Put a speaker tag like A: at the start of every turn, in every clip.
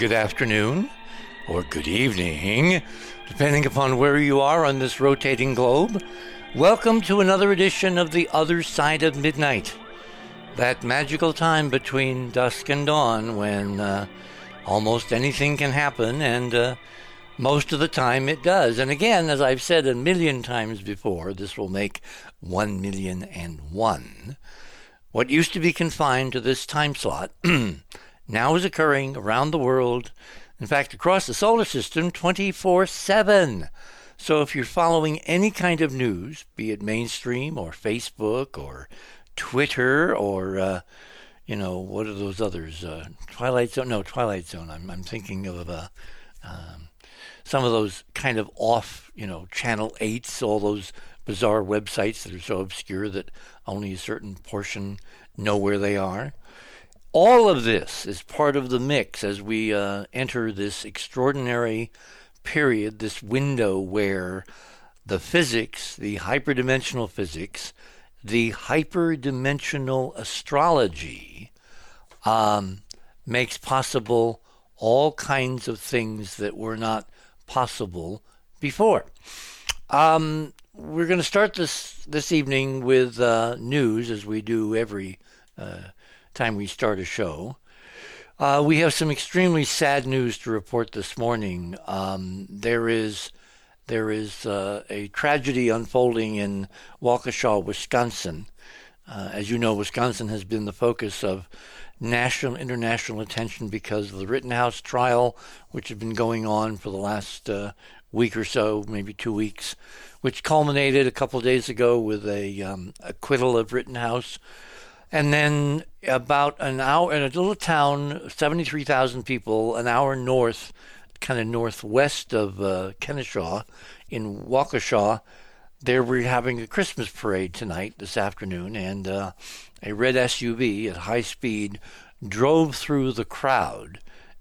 A: good afternoon, or good evening, depending upon where you are on this rotating globe. Welcome to another edition of The Other Side of Midnight. That magical time between dusk and dawn when uh, almost anything can happen, and uh, most of the time it does. And again, as I've said a million times before, this will make one million and one. What used to be confined to this time slot now is occurring around the world, in fact, across the solar system 24 7. So if you're following any kind of news, be it mainstream or Facebook or Twitter or, uh, you know, what are those others? Uh, Twilight Zone? No, Twilight Zone. I'm, I'm thinking of uh, um, some of those kind of off, you know, Channel 8s, all those bizarre websites that are so obscure that only a certain portion know where they are. All of this is part of the mix as we uh, enter this extraordinary period, this window where the physics, the hyperdimensional physics, the hyperdimensional astrology um, makes possible all kinds of things that were not possible before. Um, we're going to start this this evening with uh, news, as we do every uh, time we start a show. Uh, we have some extremely sad news to report this morning. Um, there is there is uh, a tragedy unfolding in Waukesha, Wisconsin. Uh, as you know, Wisconsin has been the focus of national international attention because of the Rittenhouse trial, which has been going on for the last uh, week or so, maybe two weeks which culminated a couple days ago with a um, acquittal of Rittenhouse. And then about an hour in a little town, 73,000 people, an hour north, kind of northwest of uh, Kenosha, in Waukesha, they were having a Christmas parade tonight, this afternoon, and uh, a red SUV at high speed drove through the crowd.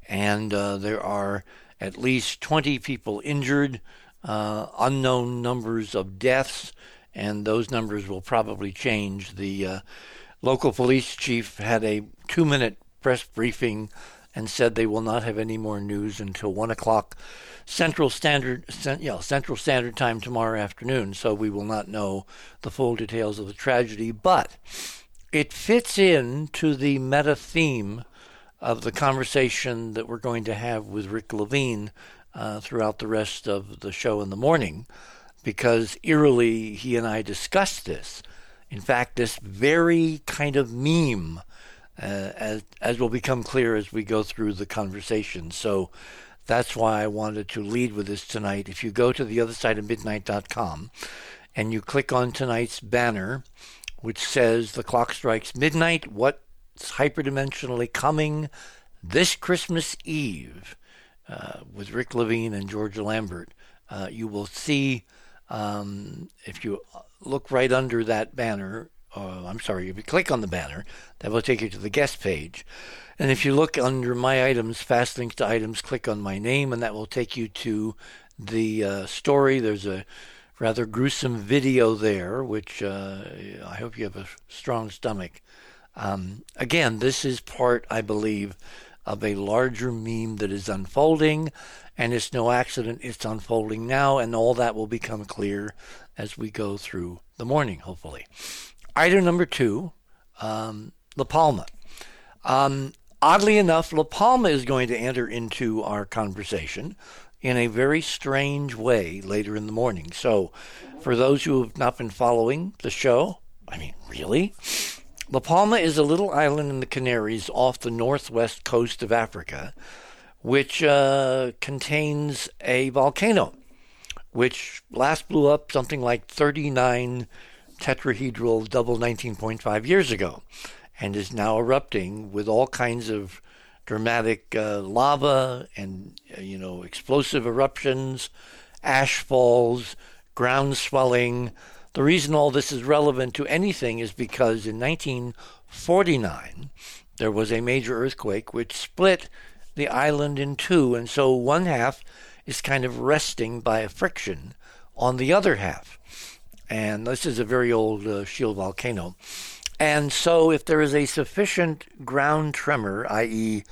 A: And uh, there are at least 20 people injured uh, unknown numbers of deaths, and those numbers will probably change. The uh, local police chief had a two minute press briefing and said they will not have any more news until one o'clock Central Standard, yeah, Central Standard Time tomorrow afternoon. So we will not know the full details of the tragedy, but it fits in to the meta theme of the conversation that we're going to have with Rick Levine uh, throughout the rest of the show in the morning because eerily he and I discussed this. In fact, this very kind of meme, uh, as, as will become clear as we go through the conversation. So that's why I wanted to lead with this tonight. If you go to the other side of midnight.com and you click on tonight's banner, which says the clock strikes midnight, what's hyperdimensionally coming this Christmas Eve? uh, with Rick Levine and Georgia Lambert, uh, you will see um, if you look right under that banner. Uh, I'm sorry, if you click on the banner, that will take you to the guest page. And if you look under my items, fast links to items, click on my name, and that will take you to the uh, story. There's a rather gruesome video there, which uh, I hope you have a strong stomach. Um, again, this is part, I believe, of a larger meme that is unfolding, and it's no accident it's unfolding now, and all that will become clear as we go through the morning, hopefully. Item number two um, La Palma. Um, oddly enough, La Palma is going to enter into our conversation in a very strange way later in the morning. So, for those who have not been following the show, I mean, really? La Palma is a little island in the Canaries off the northwest coast of Africa, which uh, contains a volcano, which last blew up something like 39 tetrahedral double 19.5 years ago, and is now erupting with all kinds of dramatic uh, lava and uh, you know explosive eruptions, ash falls, ground swelling. The reason all this is relevant to anything is because in 1949 there was a major earthquake which split the island in two, and so one half is kind of resting by a friction on the other half. And this is a very old uh, shield volcano. And so, if there is a sufficient ground tremor, i.e.,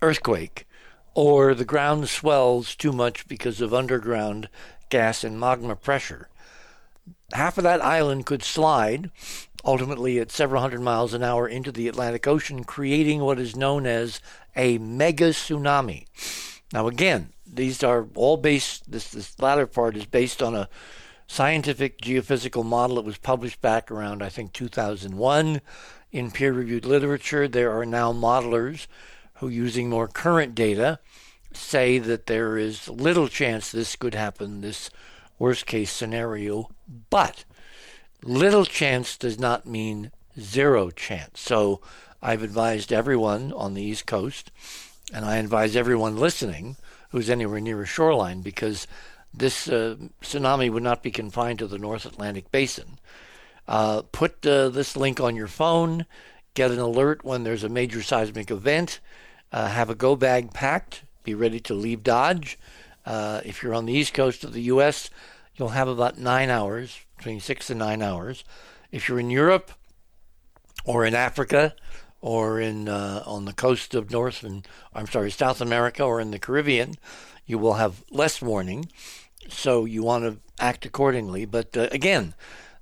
A: earthquake, or the ground swells too much because of underground gas and magma pressure, half of that island could slide, ultimately at several hundred miles an hour, into the Atlantic Ocean, creating what is known as a mega tsunami. Now, again, these are all based, this, this latter part is based on a scientific geophysical model that was published back around, I think, 2001 in peer reviewed literature. There are now modelers who, using more current data, say that there is little chance this could happen, this worst case scenario, but little chance does not mean zero chance. So I've advised everyone on the East Coast, and I advise everyone listening who's anywhere near a shoreline because this uh, tsunami would not be confined to the North Atlantic basin. Uh, put uh, this link on your phone, get an alert when there's a major seismic event, uh, have a go bag packed, be ready to leave Dodge. Uh, if you're on the east coast of the U.S., you'll have about nine hours, between six and nine hours. If you're in Europe or in Africa or in uh, on the coast of North and I'm sorry South America or in the Caribbean, you will have less warning. So you want to act accordingly. But uh, again,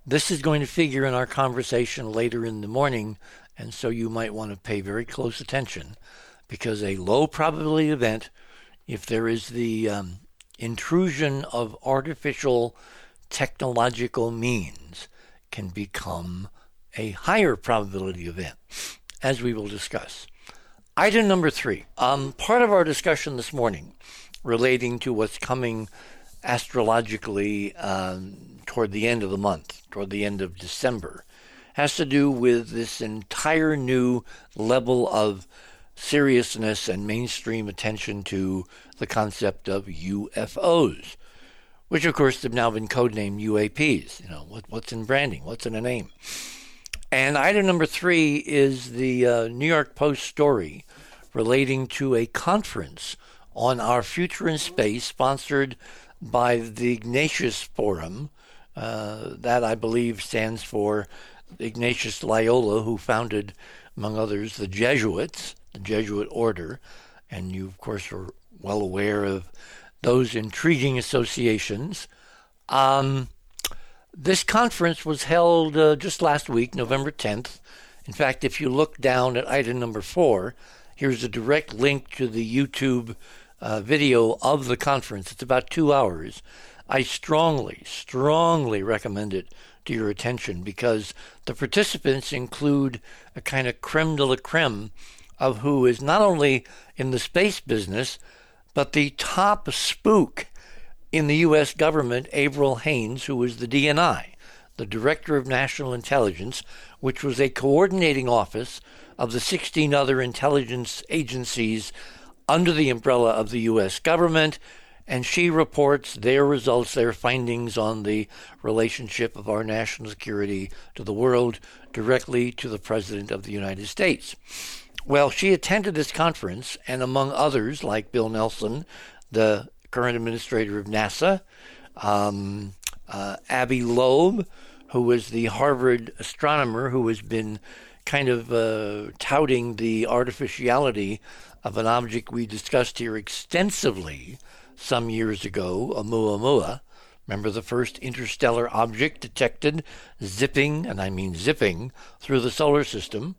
A: this is going to figure in our conversation later in the morning, and so you might want to pay very close attention because a low probability event, if there is the um, intrusion of artificial technological means, can become a higher probability event as we will discuss. Item number three. Um, part of our discussion this morning relating to what's coming astrologically um, toward the end of the month, toward the end of December, has to do with this entire new level of seriousness and mainstream attention to the concept of UFOs, which of course have now been codenamed UAPs. You know, what, what's in branding? What's in a name? And item number three is the uh, New York Post story relating to a conference on our future in space sponsored by the Ignatius Forum. Uh, that I believe stands for Ignatius Loyola, who founded, among others, the Jesuits, the Jesuit order. And you, of course, are well aware of those intriguing associations. Um, this conference was held uh, just last week, November 10th. In fact, if you look down at item number four, here's a direct link to the YouTube uh, video of the conference. It's about two hours. I strongly, strongly recommend it to your attention because the participants include a kind of creme de la creme of who is not only in the space business, but the top spook in the U.S. government, Avril Haines, who was the DNI, the Director of National Intelligence, which was a coordinating office of the 16 other intelligence agencies under the umbrella of the U.S. government. And she reports their results, their findings on the relationship of our national security to the world directly to the President of the United States. Well, she attended this conference, and among others, like Bill Nelson, the current administrator of NASA, um, uh, Avi Loeb, who was the Harvard astronomer who has been kind of uh, touting the artificiality of an object we discussed here extensively some years ago, Oumuamua. Remember the first interstellar object detected zipping, and I mean zipping, through the solar system,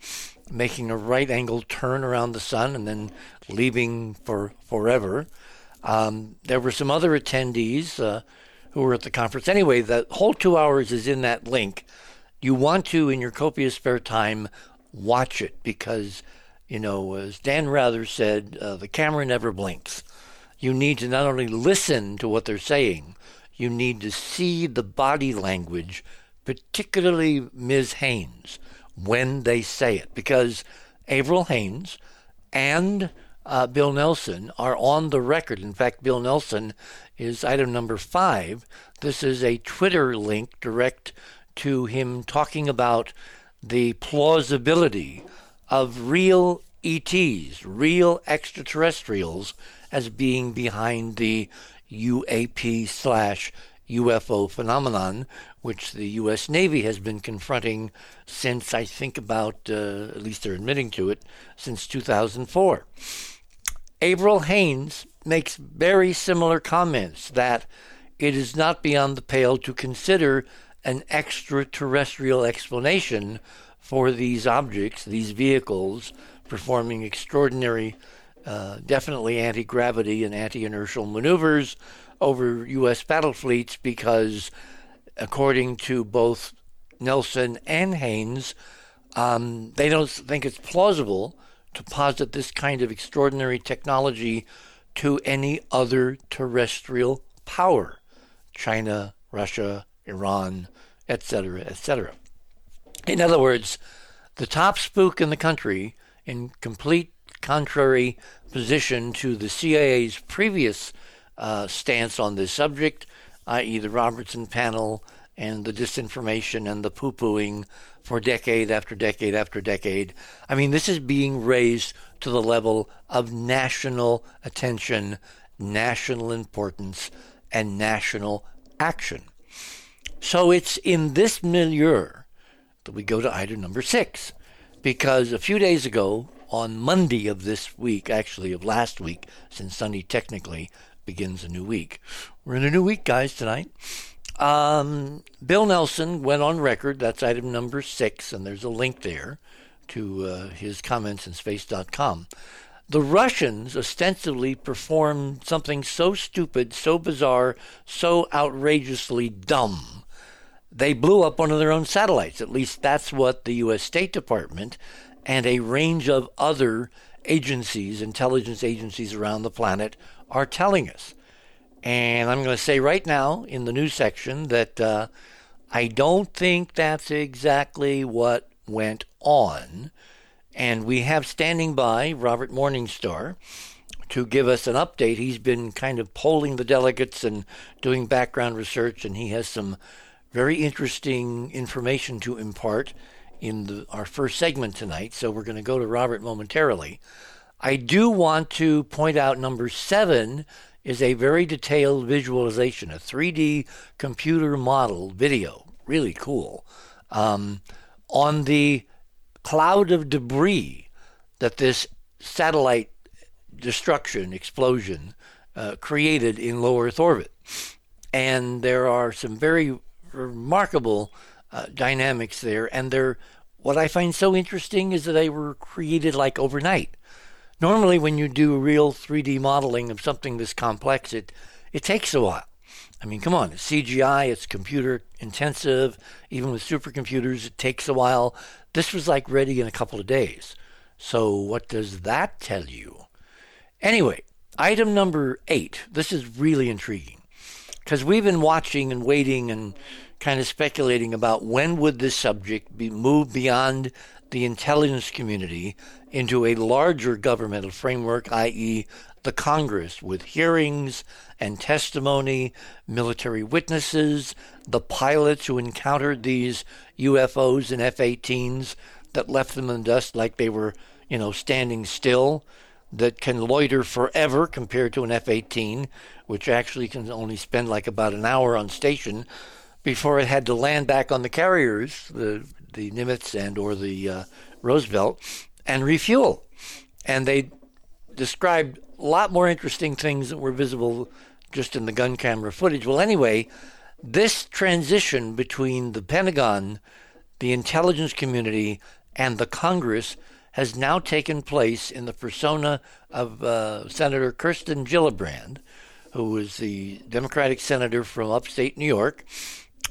A: making a right angle turn around the sun and then leaving for forever. Um, there were some other attendees uh, who were at the conference. Anyway, the whole two hours is in that link. You want to, in your copious spare time, watch it because, you know, as Dan Rather said, uh, the camera never blinks. You need to not only listen to what they're saying, you need to see the body language, particularly Ms. Haines, when they say it. Because Avril Haines and uh, Bill Nelson are on the record. In fact, Bill Nelson is item number five. This is a Twitter link direct to him talking about the plausibility of real ETs, real extraterrestrials, as being behind the UAP slash UFO phenomenon, which the U.S. Navy has been confronting since I think about, uh, at least they're admitting to it, since 2004. Avril Haines makes very similar comments that it is not beyond the pale to consider an extraterrestrial explanation for these objects, these vehicles, performing extraordinary, uh, definitely anti gravity and anti inertial maneuvers over U.S. battle fleets because, according to both Nelson and Haines, um, they don't think it's plausible to posit this kind of extraordinary technology to any other terrestrial power China, Russia, Iran, etc., etc. In other words, the top spook in the country, in complete contrary position to the CIA's previous uh, stance on this subject, i.e., the Robertson panel and the disinformation and the poo pooing for decade after decade after decade. I mean, this is being raised to the level of national attention, national importance, and national action. So it's in this milieu that we go to item number six, because a few days ago, on Monday of this week, actually of last week, since Sunday technically begins a new week. We're in a new week, guys, tonight. Um, Bill Nelson went on record, that's item number six, and there's a link there to uh, his comments in space.com. The Russians ostensibly performed something so stupid, so bizarre, so outrageously dumb. They blew up one of their own satellites. At least that's what the U.S. State Department and a range of other agencies, intelligence agencies around the planet, are telling us. And I'm going to say right now in the news section that uh, I don't think that's exactly what went on. And we have standing by Robert Morningstar to give us an update. He's been kind of polling the delegates and doing background research, and he has some very interesting information to impart in the, our first segment tonight. So we're going to go to Robert momentarily. I do want to point out number seven is a very detailed visualization, a 3D computer model video, really cool, um, on the cloud of debris that this satellite destruction, explosion, uh, created in low Earth orbit. And there are some very remarkable uh, dynamics there. And they're, what I find so interesting is that they were created like overnight. Normally, when you do real 3D modeling of something this complex, it, it takes a while. I mean, come on, it's CGI, it's computer intensive. Even with supercomputers, it takes a while. This was like ready in a couple of days. So, what does that tell you? Anyway, item number eight. This is really intriguing because we've been watching and waiting and kind of speculating about when would this subject be moved beyond the intelligence community into a larger governmental framework, i.e., the Congress, with hearings and testimony, military witnesses, the pilots who encountered these UFOs and F 18s that left them in the dust like they were, you know, standing still, that can loiter forever compared to an F 18, which actually can only spend like about an hour on station before it had to land back on the carriers, the the Nimitz and or the uh, Roosevelt, and refuel. And they described a lot more interesting things that were visible just in the gun camera footage. Well, anyway, this transition between the Pentagon, the intelligence community, and the Congress has now taken place in the persona of uh, Senator Kirsten Gillibrand, who is the Democratic senator from upstate New York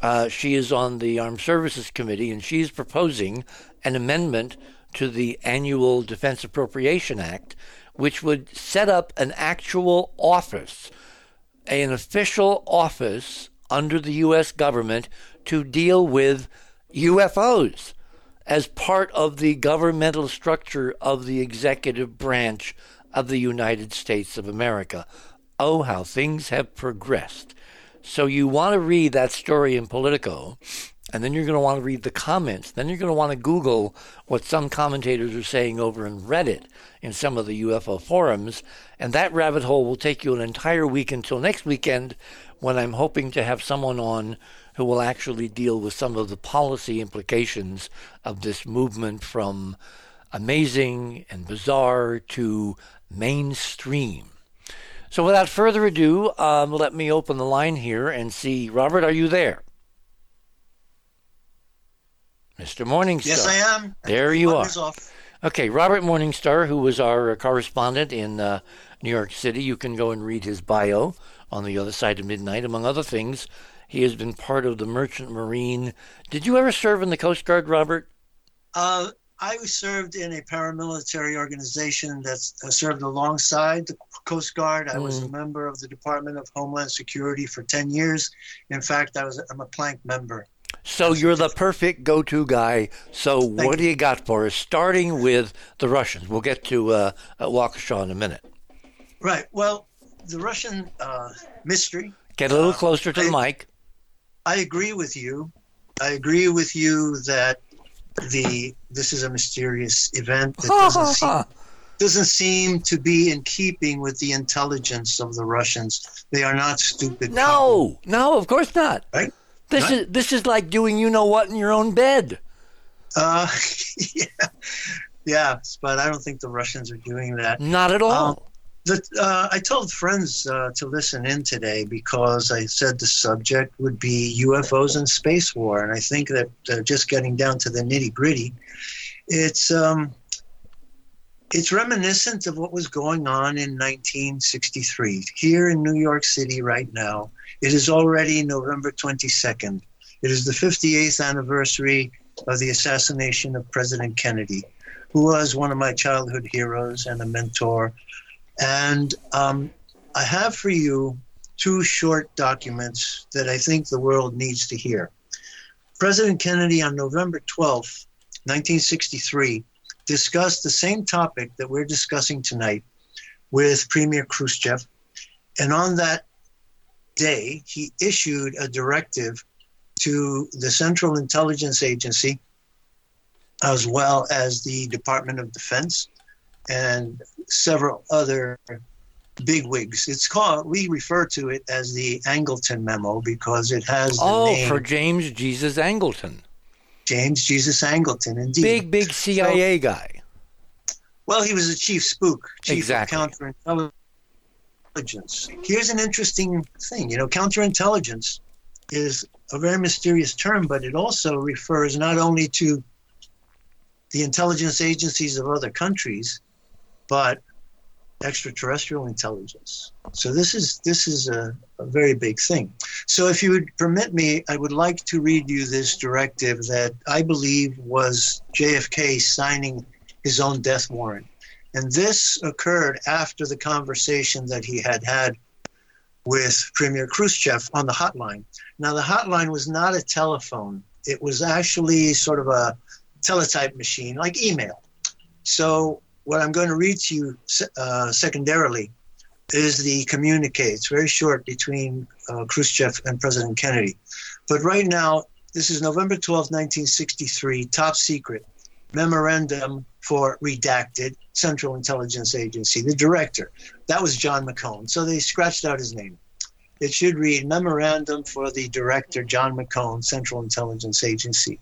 A: uh, she is on the Armed Services Committee, and she's proposing an amendment to the Annual Defense Appropriation Act, which would set up an actual office, an official office under the U.S. government to deal with UFOs as part of the governmental structure of the executive branch of the United States of America. Oh, how things have progressed. So you want to read that story in Politico, and then you're going to want to read the comments. Then you're going to want to Google what some commentators are saying over in Reddit in some of the UFO forums, and that rabbit hole will take you an entire week until next weekend when I'm hoping to have someone on who will actually deal with some of the policy implications of this movement from amazing and bizarre to mainstream. So, without further ado, um, let me open the line here and see. Robert, are you there? Mr. Morningstar.
B: Yes, I am.
A: There you are.
B: Off.
A: Okay, Robert Morningstar, who was our correspondent in uh, New York City. You can go and read his bio on the other side of midnight. Among other things, he has been part of the Merchant Marine. Did you ever serve in the Coast Guard, Robert?
B: Uh, I served in a paramilitary organization that uh, served alongside the Coast Guard. I mm. was a mm. member of the Department of Homeland Security for 10 years. In fact, I was I'm a plank member.
A: So you're the perfect go-to guy. So Thank what do you got for us? Starting with the Russians. We'll get to uh, Waukesha in a minute.
B: Right. Well, the Russian uh, mystery.
A: Get a little uh, closer to I, the mic.
B: I agree with you. I agree with you that the this is a mysterious event that doesn't seem, doesn't seem to be in keeping with the intelligence of the Russians. They are not stupid.
A: No, people. no, of course not.
B: Right?
A: This is this is like doing you know what in your own bed.
B: Uh, yeah, yeah, but I don't think the Russians are doing that.
A: Not at all. Um,
B: the, uh, I told friends uh, to listen in today because I said the subject would be UFOs and space war, and I think that uh, just getting down to the nitty gritty, it's um, it's reminiscent of what was going on in 1963 here in New York City right now. It is already November 22nd. It is the 58th anniversary of the assassination of President Kennedy, who was one of my childhood heroes and a mentor. And um, I have for you two short documents that I think the world needs to hear. President Kennedy on November 12th, 1963, discussed the same topic that we're discussing tonight with Premier Khrushchev. And on that day, he issued a directive to the Central Intelligence Agency, as well as the Department of Defense and several other bigwigs. It's called, we refer to it as the Angleton Memo because it has
A: Oh,
B: name,
A: for James Jesus Angleton.
B: James Jesus Angleton, indeed.
A: Big, big CIA so, guy.
B: Well, he was a chief spook, chief
A: exactly.
B: of counterintelligence. Here's an interesting thing. You know, counterintelligence is a very mysterious term, but it also refers not only to the intelligence agencies of other countries, but extraterrestrial intelligence. So this is this is a, a, very big thing. So if you would permit me, I would like to read you this directive that I believe was JFK signing his own death warrant. And this occurred after the conversation that he had had with Premier Khrushchev on the hotline. Now, the hotline was not a telephone, it was actually sort of a teletype machine, like email. So, what I'm going to read to you uh, secondarily is the communique. It's very short between uh, Khrushchev and President Kennedy. But right now, this is November 12, 1963, top secret memorandum for redacted Central Intelligence Agency, the director. That was John McCone. So they scratched out his name. It should read Memorandum for the Director, John McCone, Central Intelligence Agency.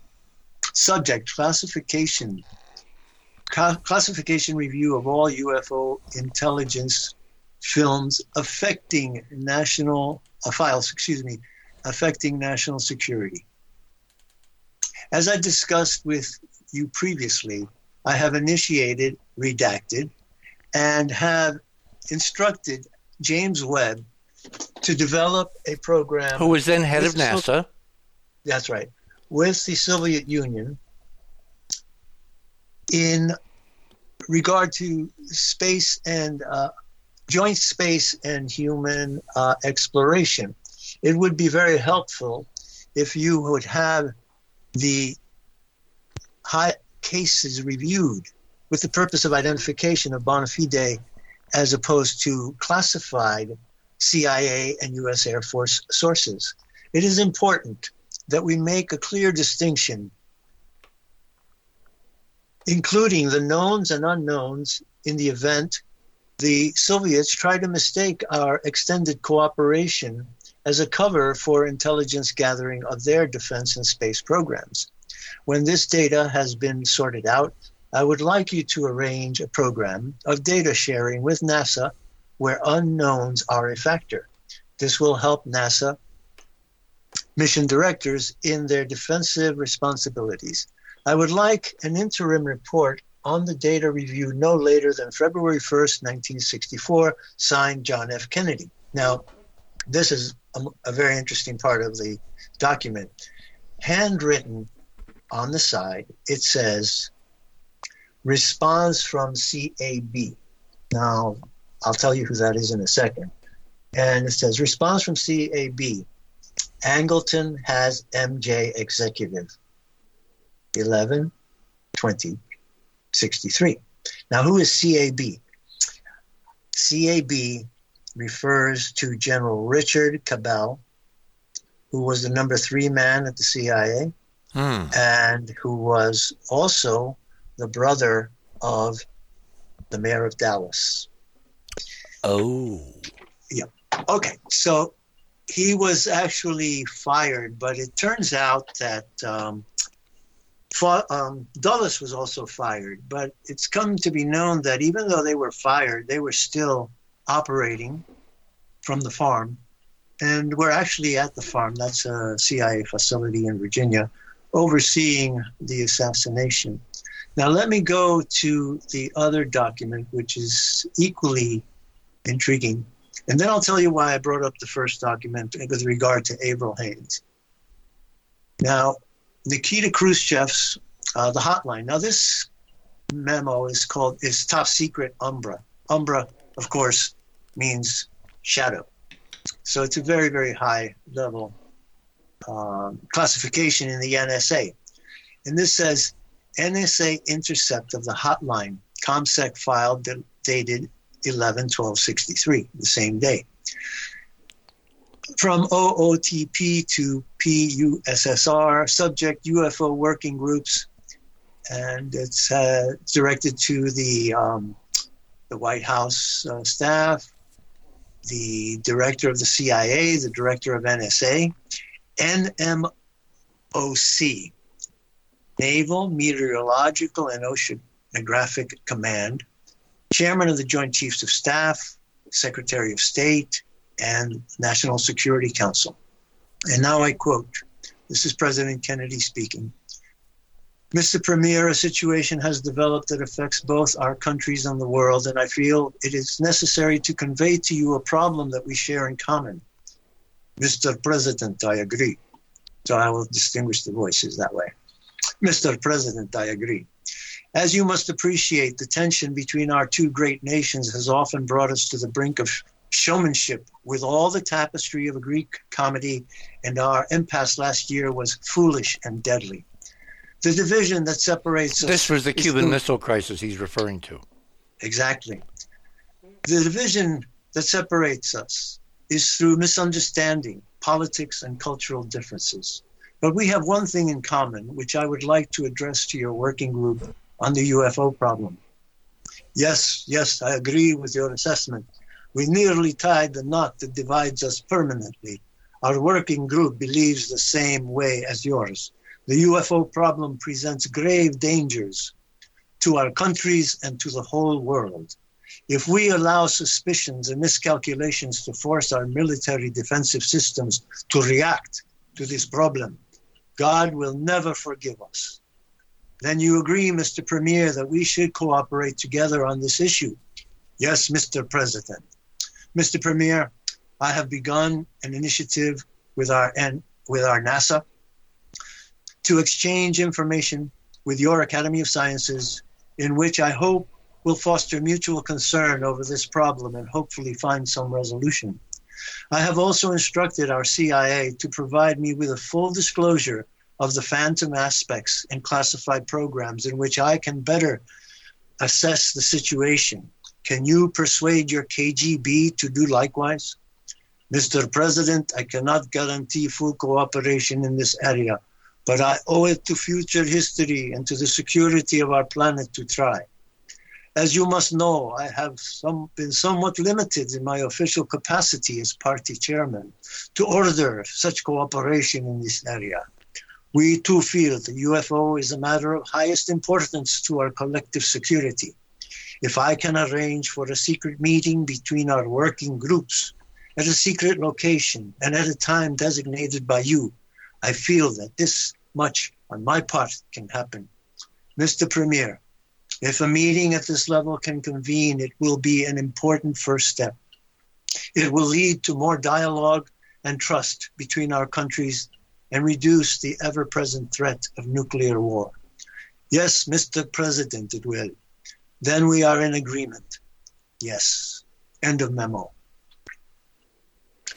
B: Subject Classification. Classification review of all UFO intelligence films affecting national uh, files, excuse me, affecting national security. As I discussed with you previously, I have initiated redacted and have instructed James Webb to develop a program.
A: Who was then head of NASA. So-
B: that's right. With the Soviet Union in regard to space and uh, joint space and human uh, exploration. It would be very helpful if you would have the high cases reviewed with the purpose of identification of bona fide as opposed to classified CIA and U.S. Air Force sources. It is important that we make a clear distinction, including the knowns and unknowns, in the event the Soviets try to mistake our extended cooperation as a cover for intelligence gathering of their defense and space programs. When this data has been sorted out, I would like you to arrange a program of data sharing with NASA where unknowns are a factor. This will help NASA mission directors in their defensive responsibilities. I would like an interim report on the data review no later than February 1st, 1964, signed John F. Kennedy. Now, this is a, a very interesting part of the document. Handwritten on the side, it says, response from CAB. Now, I'll tell you who that is in a second. And it says, response from CAB. Angleton has MJ executive. 11 20 63. Now, who is CAB? CAB refers to General Richard Cabell, who was the number three man at the CIA
A: Hmm.
B: and who was also the brother of the mayor of Dallas.
A: Oh. Yeah.
B: Okay, so he was actually fired, but it turns out that um, um, Dulles was also fired. But it's come to be known that even though they were fired, they were still operating from the farm. And we're actually at the farm. That's a CIA facility in Virginia, overseeing the assassination. Now, let me go to the other document, which is equally intriguing. And then I'll tell you why I brought up the first document with regard to Avril Haines. Now, Nikita Khrushchev's uh, the hotline. Now, this memo is called is top secret Umbra. Umbra, of course, means shadow. So it's a very very high level um, classification in the NSA. And this says NSA intercept of the hotline ComSec file dated 11 12 63, the same day. From OOTP to PUSSR, subject UFO working groups, and it's uh, directed to the um, the White House uh, staff, the director of the CIA, the director of NSA, NMOC, Naval Meteorological and Oceanographic Command, Chairman of the Joint Chiefs of Staff, Secretary of State, and National Security Council. And now I quote this is President Kennedy speaking. Mr. Premier, a situation has developed that affects both our countries and the world, and I feel it is necessary to convey to you a problem that we share in common. Mr. President, I agree. So I will distinguish the voices that way. Mr. President, I agree. As you must appreciate, the tension between our two great nations has often brought us to the brink of showmanship with all the tapestry of a Greek comedy, and our impasse last year was foolish and deadly. The division that separates us.
A: This was the Cuban
B: through-
A: Missile Crisis he's referring to.
B: Exactly. The division that separates us is through misunderstanding, politics, and cultural differences. But we have one thing in common, which I would like to address to your working group on the UFO problem. Yes, yes, I agree with your assessment. We nearly tied the knot that divides us permanently. Our working group believes the same way as yours. The UFO problem presents grave dangers to our countries and to the whole world. If we allow suspicions and miscalculations to force our military defensive systems to react to this problem, God will never forgive us. Then you agree, Mr. Premier, that we should cooperate together on this issue. Yes, Mr. President. Mr. Premier, I have begun an initiative with our and with our NASA to exchange information with your Academy of Sciences, in which I hope will foster mutual concern over this problem and hopefully find some resolution. I have also instructed our CIA to provide me with a full disclosure of the phantom aspects in classified programs in which I can better assess the situation. Can you persuade your KGB to do likewise? Mr. President, I cannot guarantee full cooperation in this area, but I owe it to future history and to the security of our planet to try. As you must know, I have some, been somewhat limited in my official capacity as party chairman to order such cooperation in this area. We too feel the UFO is a matter of highest importance to our collective security. If I can arrange for a secret meeting between our working groups at a secret location and at a time designated by you, I feel that this much on my part can happen. Mr. Premier, if a meeting at this level can convene, it will be an important first step. It will lead to more dialogue and trust between our countries and reduce the ever present threat of nuclear war. Yes, Mr. President, it will. Then we are in agreement. Yes. End of memo.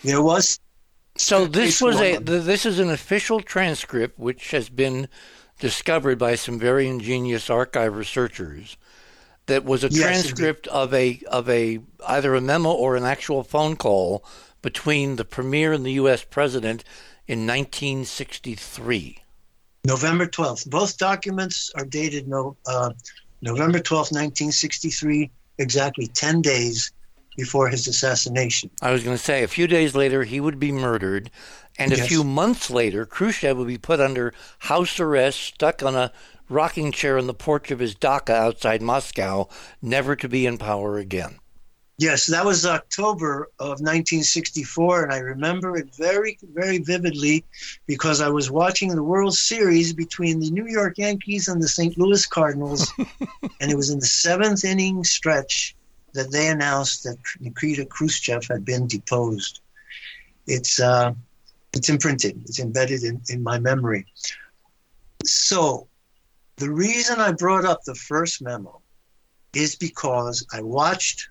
B: There was.
A: So this was a. This is an official transcript which has been discovered by some very ingenious archive researchers that was a yes, transcript indeed. of a of a either a memo or an actual phone call between the premier and the U.S. president in 1963.
B: November 12th. Both documents are dated no, uh, November 12th, 1963, exactly 10 days before his assassination.
A: I was going to say, a few days later, he would be murdered. And a yes. few months later, Khrushchev would be put under house arrest, stuck on a rocking chair on the porch of his dacha outside Moscow, never to be in power again.
B: Yes, that was October of 1964, and I remember it very, very vividly because I was watching the World Series between the New York Yankees and the St. Louis Cardinals, and it was in the seventh inning stretch that they announced that Nikita Khrushchev had been deposed. It's uh, it's imprinted, it's embedded in, in my memory. So, the reason I brought up the first memo is because I watched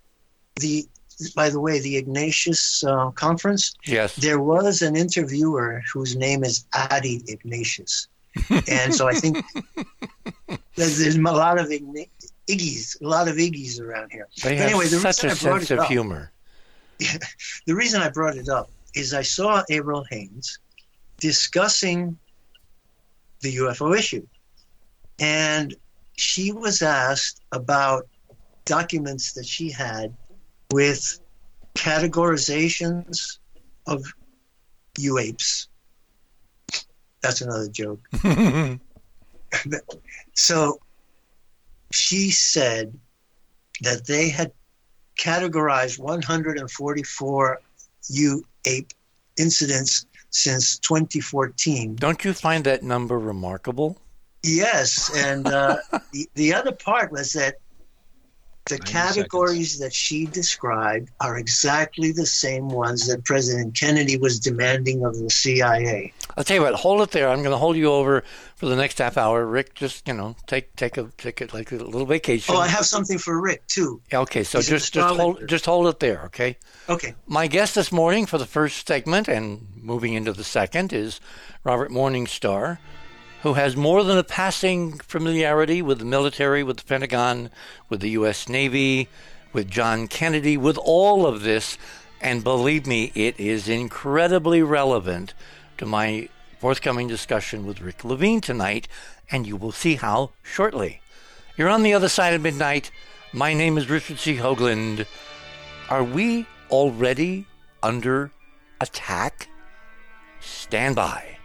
B: the by the way, the Ignatius uh, conference.
A: Yes.
B: There was an interviewer whose name is Adi Ignatius, and so I think there's, there's, a lot of Ign- Iggy's, a lot of Iggy's around here.
A: They have anyway, the such a sense of up, humor.
B: the reason I brought it up is I saw Avril Haines discussing the UFO issue, and she was asked about documents that she had with categorizations of UAPes. That's another joke. so she said that they had categorized 144 UAPE incidents since 2014.
A: Don't you find that number remarkable?
B: Yes, and uh, the, the other part was that the categories seconds. that she described are exactly the same ones that President Kennedy was demanding of the CIA.
A: I'll tell you what, hold it there. I'm going to hold you over for the next half hour. Rick, just you know, take take a take it like a little vacation.
B: Oh, I have something for Rick too.
A: Okay, so He's just just hold just hold it there, okay?
B: Okay.
A: My guest this morning for the first segment and moving into the second is Robert Morningstar who has more than a passing familiarity with the military, with the Pentagon, with the U.S. Navy, with John Kennedy, with all of this. And believe me, it is incredibly relevant to my forthcoming discussion with Rick Levine tonight, and you will see how shortly. You're on the other side of midnight. My name is Richard C. Hoagland. Are we already under attack? Stand by.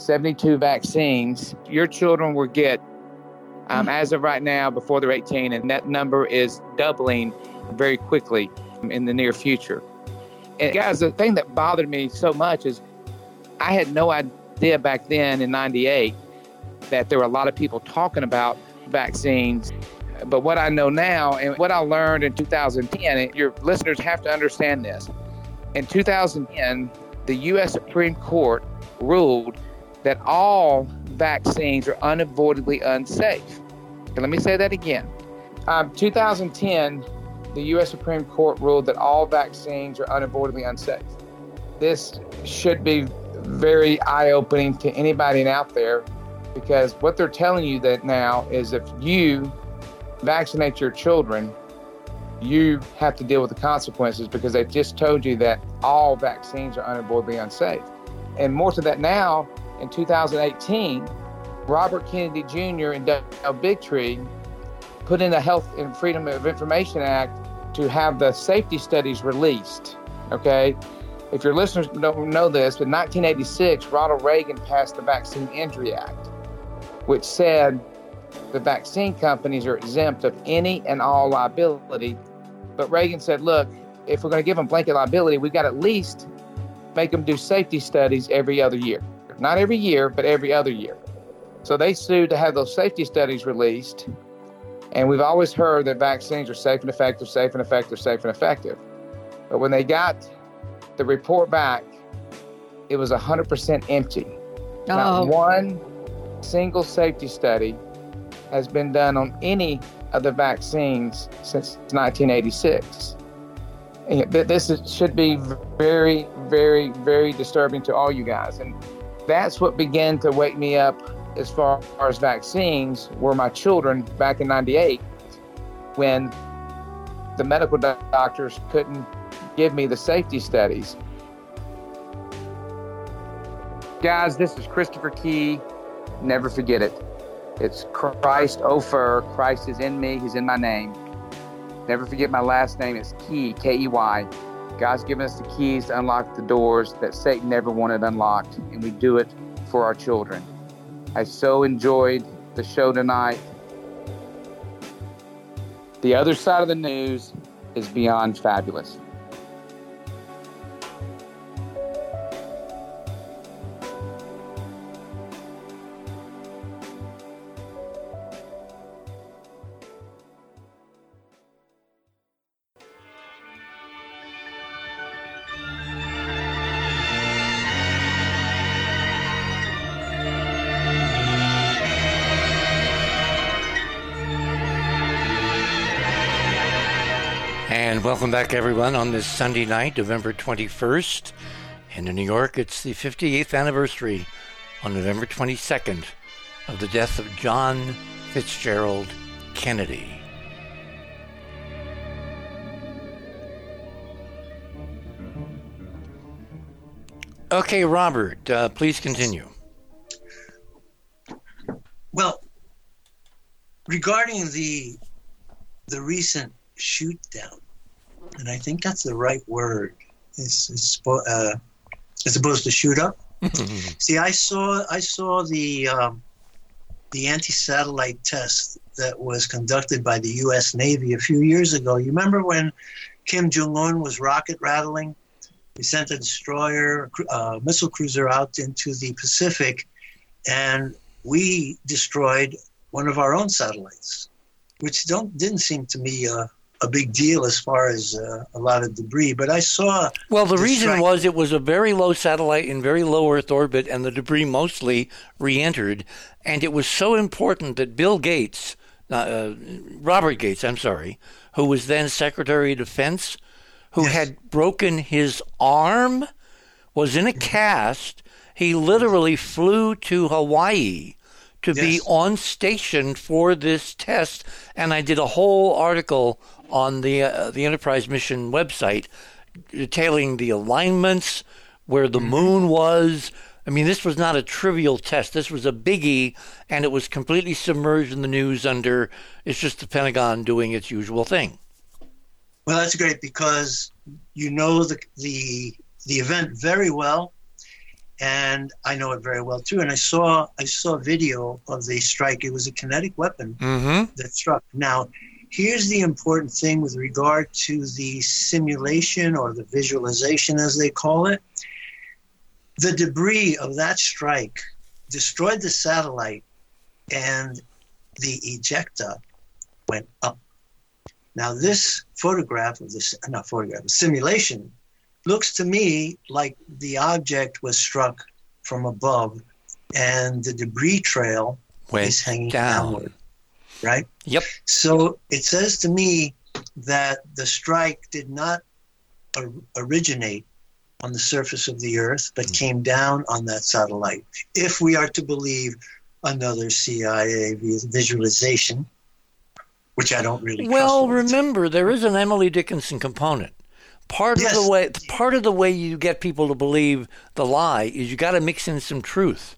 C: 72 vaccines, your children will get, um, mm. as of right now, before they're 18, and that number is doubling very quickly in the near future. And guys, the thing that bothered me so much is I had no idea back then in 98 that there were a lot of people talking about vaccines. But what I know now and what I learned in 2010, and your listeners have to understand this. In 2010, the U.S. Supreme Court ruled that all vaccines are unavoidably unsafe. Let me say that again. Um, 2010, the U.S. Supreme Court ruled that all vaccines are unavoidably unsafe. This should be very eye-opening to anybody out there because what they're telling you that now is if you vaccinate your children, you have to deal with the consequences because they've just told you that all vaccines are unavoidably unsafe. And more to that now, in 2018, Robert Kennedy Jr. and Doug Bigtree put in the Health and Freedom of Information Act to have the safety studies released. Okay. If your listeners don't know this, in 1986, Ronald Reagan passed the Vaccine Injury Act, which said the vaccine companies are exempt of any and all liability. But Reagan said, look, if we're going to give them blanket liability, we've got to at least make them do safety studies every other year. Not every year, but every other year. So they sued to have those safety studies released. And we've always heard that vaccines are safe and effective, safe and effective, safe and effective. But when they got the report back, it was 100% empty.
D: Oh.
C: Not one single safety study has been done on any of the vaccines since 1986. This is, should be very, very, very disturbing to all you guys. And that's what began to wake me up as far as vaccines were my children back in 98 when the medical doctors couldn't give me the safety studies. Guys, this is Christopher Key. Never forget it. It's Christ oh, Ofer. Christ is in me. He's in my name. Never forget my last name. It's Key, K E Y. God's given us the keys to unlock the doors that Satan never wanted unlocked, and we do it for our children. I so enjoyed the show tonight. The other side of the news is beyond fabulous.
A: Welcome back, everyone, on this Sunday night, November 21st. And in New York, it's the 58th anniversary on November 22nd of the death of John Fitzgerald Kennedy. Okay, Robert, uh, please continue.
B: Well, regarding the the recent shoot down, and I think that's the right word. It's, it's uh, as opposed to shoot up. See, I saw I saw the um, the anti-satellite test that was conducted by the U.S. Navy a few years ago. You remember when Kim Jong Un was rocket rattling? We sent a destroyer, uh, missile cruiser out into the Pacific, and we destroyed one of our own satellites, which don't didn't seem to me uh, a big deal as far as uh, a lot of debris. But I saw
A: Well, the reason
B: strike-
A: was it was a very low satellite in very low Earth orbit, and the debris mostly re entered. And it was so important that Bill Gates, uh, uh, Robert Gates, I'm sorry, who was then Secretary of Defense, who
B: Yes.
A: had broken his arm, was in a cast. He literally flew to Hawaii to be on station for this test, and I did a whole article on the uh, the Enterprise mission website detailing the alignments, where the moon was. I mean, this was not a trivial test. This was a biggie, and it was completely submerged in the news under it's just the Pentagon doing its usual thing.
B: Well, that's great because you know the the the event very well, and I know it very well too. And I saw I saw a video of the strike. It was a kinetic weapon
A: Mm-hmm.
B: that struck. Now, here's the important thing with regard to the simulation or the visualization, as they call it. The debris of that strike destroyed the satellite, and the ejecta went up. Now, this photograph of this, not photograph, simulation looks to me like the object was struck from above and the debris trail
A: Went
B: is hanging
A: down.
B: downward. Right?
A: Yep.
B: So it says to me that the strike did not or- originate on the surface of the Earth, but hmm. came down on that satellite. If we are to believe another CIA visualization, which I don't really
A: Well, remember there is an Emily Dickinson component. Part of the way part of the way you get people to believe the lie is you got to mix in some truth.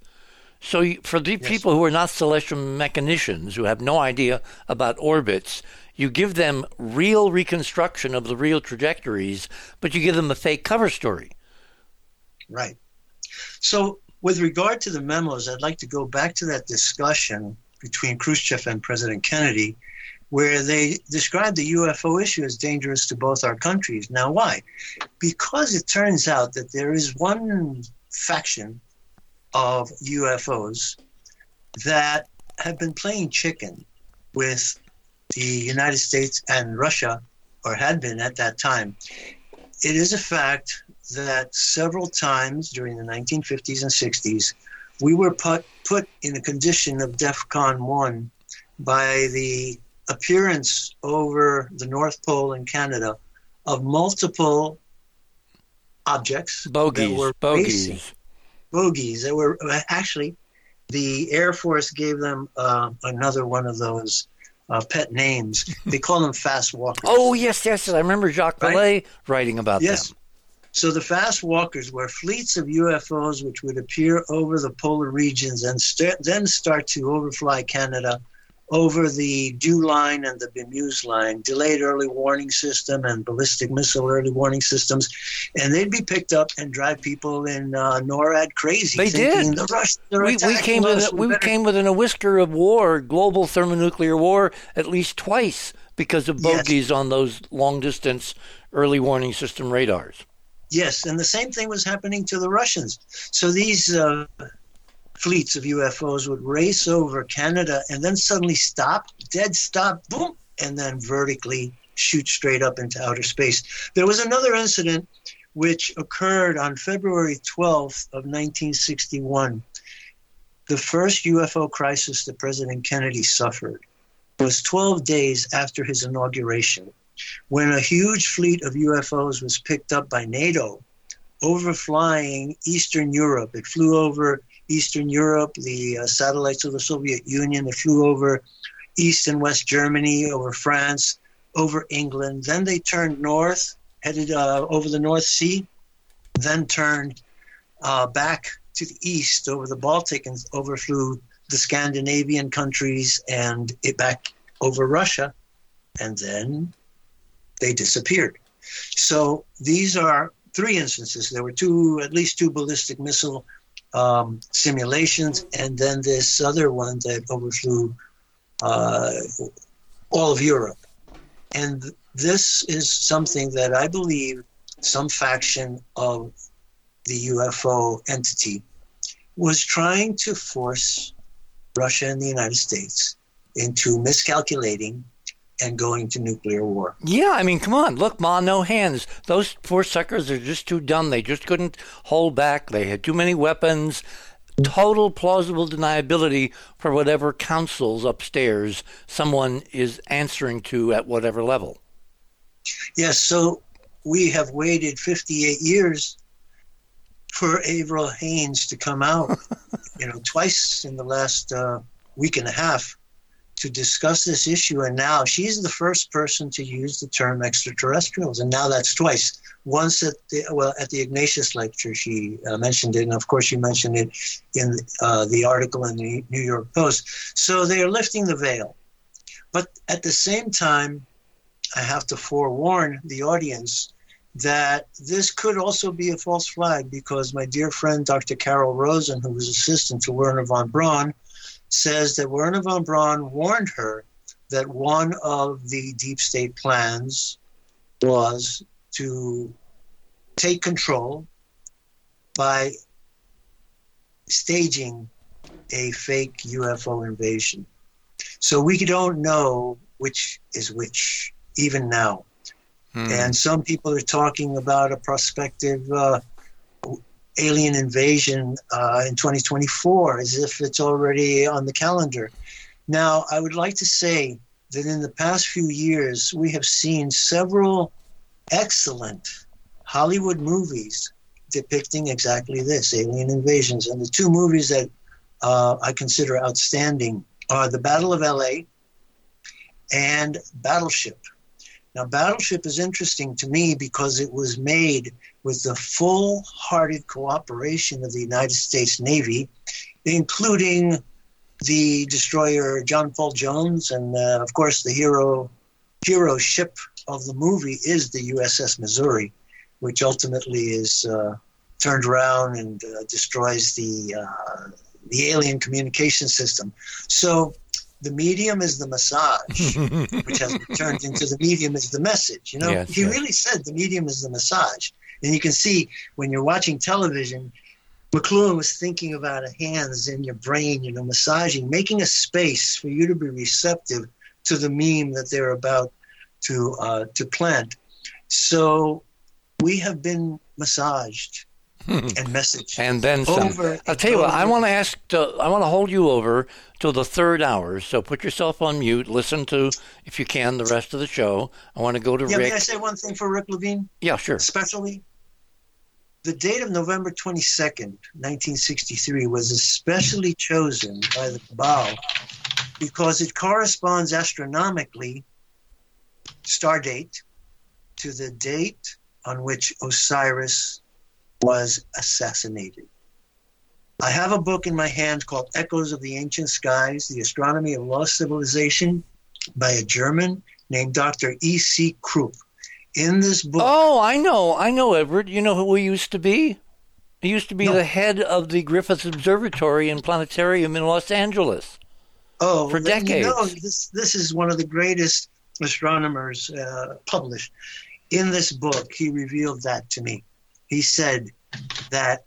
A: So you, for the people who are not celestial mechanicians who have no idea about orbits, you give them real reconstruction of the real trajectories, but you give them a fake cover story.
B: Right. So, with regard to the memos, I'd like to go back to that discussion between Khrushchev and President Kennedy, where they described the UFO issue as dangerous to both our countries. Now, why? Because it turns out that there is one faction of UFOs that have been playing chicken with the United States and Russia, or had been at that time. It is a fact that several times during the 1950s and 60s, we were put, put in a condition of DEFCON 1 by the appearance over the North Pole in Canada of multiple objects
A: Bogies,
B: that were
A: bogies.
B: racing. bogies that were actually the Air Force gave them uh, another one of those uh, pet names. They call them fast walkers.
A: Oh yes, yes, I remember Jacques
B: Right?
A: Vallée writing about
B: Yes.
A: them.
B: So the fast walkers were fleets of UFOs which would appear over the polar regions and st- then start to overfly Canada over the Dew Line and the BMEWS Line, delayed early warning system and ballistic missile early warning systems, and they'd be picked up and drive people in uh, NORAD crazy.
A: They did.
B: The Russians
A: We, we came with we came within a whisker of war, global thermonuclear war, at least twice because of
B: Yes.
A: bogies on those long distance early warning system radars.
B: Yes, and the same thing was happening to the Russians. So these uh, fleets of UFOs would race over Canada and then suddenly stop, dead stop, boom, and then vertically shoot straight up into outer space. There was another incident which occurred on February 12th of 1961. The first UFO crisis that President Kennedy suffered was 12 days after his inauguration when a huge fleet of UFOs was picked up by NATO overflying Eastern Europe. It flew over Eastern Europe, the uh, satellites of the Soviet Union. It flew over East and West Germany, over France, over England. Then they turned north, headed uh, over the North Sea, then turned uh, back to the east over the Baltic and overflew the Scandinavian countries and it back over Russia. And then they disappeared. So these are three instances. There were two, at least two ballistic missile um, simulations, and then this other one that overflew uh, all of Europe. And this is something that I believe some faction of the UFO entity was trying to force Russia and the United States into miscalculating and going to nuclear war.
A: Yeah, I mean, come on, look, Ma, no hands. Those poor suckers are just too dumb. They just couldn't hold back. They had too many weapons. Total plausible deniability for whatever councils upstairs someone is answering to at whatever level.
B: Yes, so we have waited 58 years for Avril Haines to come out, you know, twice in the last uh, week and a half to discuss this issue. And now she's the first person to use the term extraterrestrials. And now that's twice. Once at the, well, at the Ignatius lecture, she uh, mentioned it. And of course, she mentioned it in uh, the article in the New York Post. So they are lifting the veil. But at the same time, I have to forewarn the audience that this could also be a false flag because my dear friend Dr. Carol Rosin, who was assistant to Wernher von Braun, says that Wernher von Braun warned her that one of the deep state plans was to take control by staging a fake UFO invasion. So we don't know which is which, even now. Hmm. And some people are talking about a prospective uh, alien invasion uh, in 2024 as if it's already on the calendar. Now, I would like to say that in the past few years, we have seen several excellent Hollywood movies depicting exactly this alien invasions. And the two movies that uh, I consider outstanding are The Battle of LA and Battleship. Now, Battleship is interesting to me because it was made with the full hearted cooperation of the United States Navy, including the destroyer John Paul Jones, and uh, of course, the hero, hero ship of the movie is the USS Missouri, which ultimately is uh, turned around and uh, destroys the uh, the alien communication system. So the medium is the massage, which has turned into the medium is the message. You know, yes, he yes. really said the medium is the massage. And you can see when you're watching television, McLuhan was thinking about hands in your brain, you know, massaging, making a space for you to be receptive to the meme that they're about to uh, to plant. So we have been massaged and message.
A: And then some. Over I'll tell you what. I want to ask. To, I want to hold you over till the third hour. So put yourself on mute. Listen to, if you can, the rest of the show. I want to go to
B: yeah,
A: Rick.
B: May I say one thing for Rick Levine?
A: Yeah, sure.
B: Especially, the date of November twenty second, nineteen sixty three, was especially chosen by the Cabal because it corresponds astronomically, star date, to the date on which Osiris was assassinated. I have a book in my hand called Echoes of the Ancient Skies The Astronomy of Lost Civilization by a German named Dr. E.C. Krupp. In this book.
A: Oh, I know. I know, Edward. You know who he used to be? He used to be no. the head of the Griffith Observatory and Planetarium in Los Angeles.
B: Oh,
A: for decades. You
B: know, this, this is one of the greatest astronomers uh, published. In this book, he revealed that to me he said that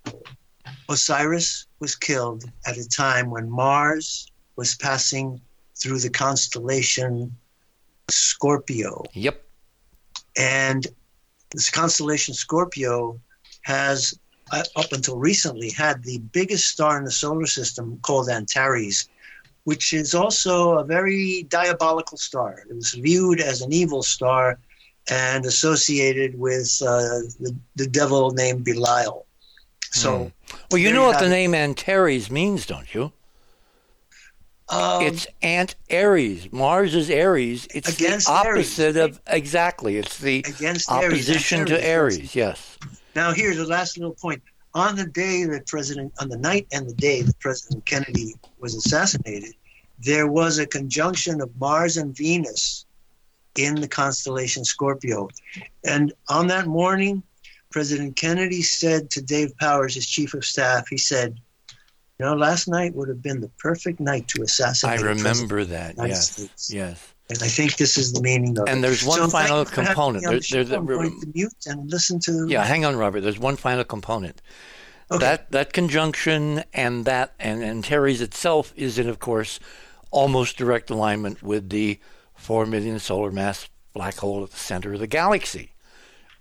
B: Osiris was killed at a time when Mars was passing through the constellation Scorpio.
A: Yep.
B: And this constellation Scorpio has, uh, up until recently, had the biggest star in the solar system called Antares, which is also a very diabolical star. It was viewed as an evil star and associated with uh, the, the devil named Belial. So,
A: hmm. well, you know what the name Antares means, don't you?
B: Um,
A: it's Ant Aries. Mars is Aries. It's the opposite Aries. of exactly. It's the against opposition Aries. to Aries. Yes.
B: Now here's the last little point. On the day that President, on the night and the day that President Kennedy was assassinated, there was a conjunction of Mars and Venus in the constellation Scorpio. And on that morning, President Kennedy said to Dave Powers, his chief of staff, he said, you know, last night would have been the perfect night to assassinate.
A: I remember that. Yes. States. Yes.
B: And I think this is the meaning of
A: and it. And there's one
B: so
A: final component.
B: There, there, I'm going to mute and listen to.
A: Yeah, hang on, Robert. There's one final component. Okay. That that conjunction and that and Antares itself is in, of course, almost direct alignment with the 4 million solar mass black hole at the center of the galaxy,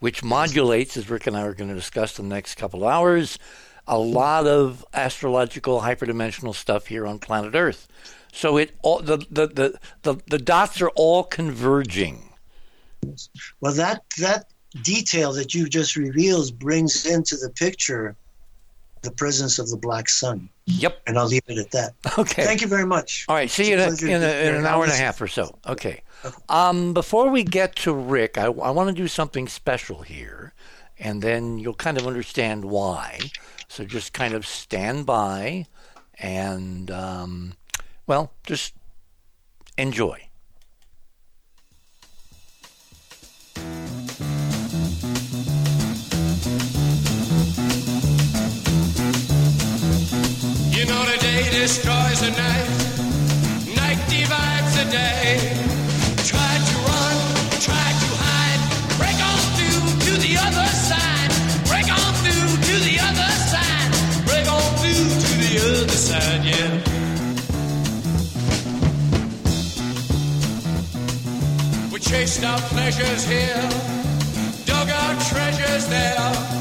A: which modulates, as Rick and I are going to discuss in the next couple of hours, a lot of astrological hyperdimensional stuff here on planet Earth. So it all the the, the, the, the dots are all converging.
B: Well that that detail that you just revealed brings into the picture the presence of the black sun.
A: Yep.
B: And I'll leave it at that.
A: Okay.
B: Thank you very much.
A: All right. See you in, a, in, a, in an hour and a half or so. Okay. Um, before we get to Rick, I, I want to do something special here, and then you'll kind of understand why. So just kind of stand by and, um, well, just enjoy.
D: You know the day destroys the night, night divides the day. yeah. We chased our pleasures here, dug our treasures
A: there.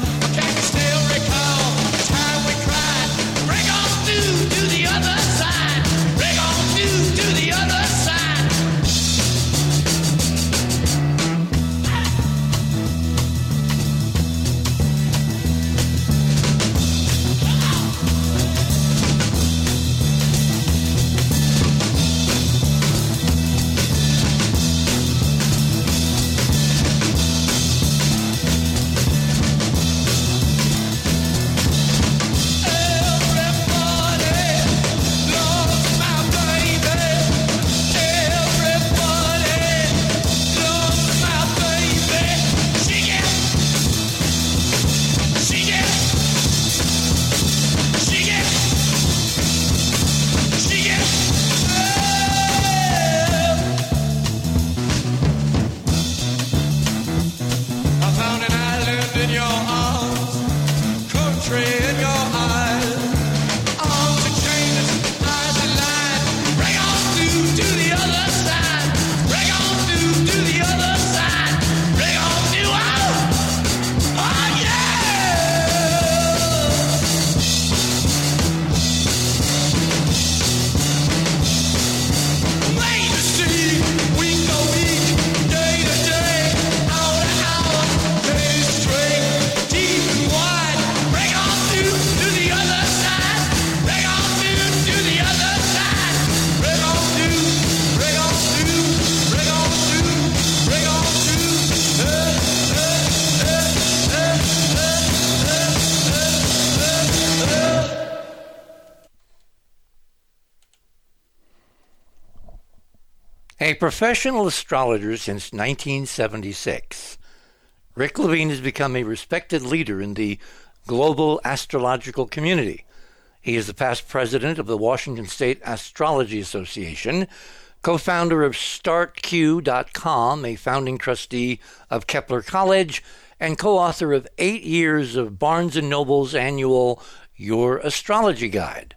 A: Professional astrologer since 1976, Rick Levine has become a respected leader in the global astrological community. He is the past president of the Washington State Astrology Association, co founder of StarIQ.com, a founding trustee of Kepler College, and co author of eight years of Barnes and Noble's annual Your Astrology Guide.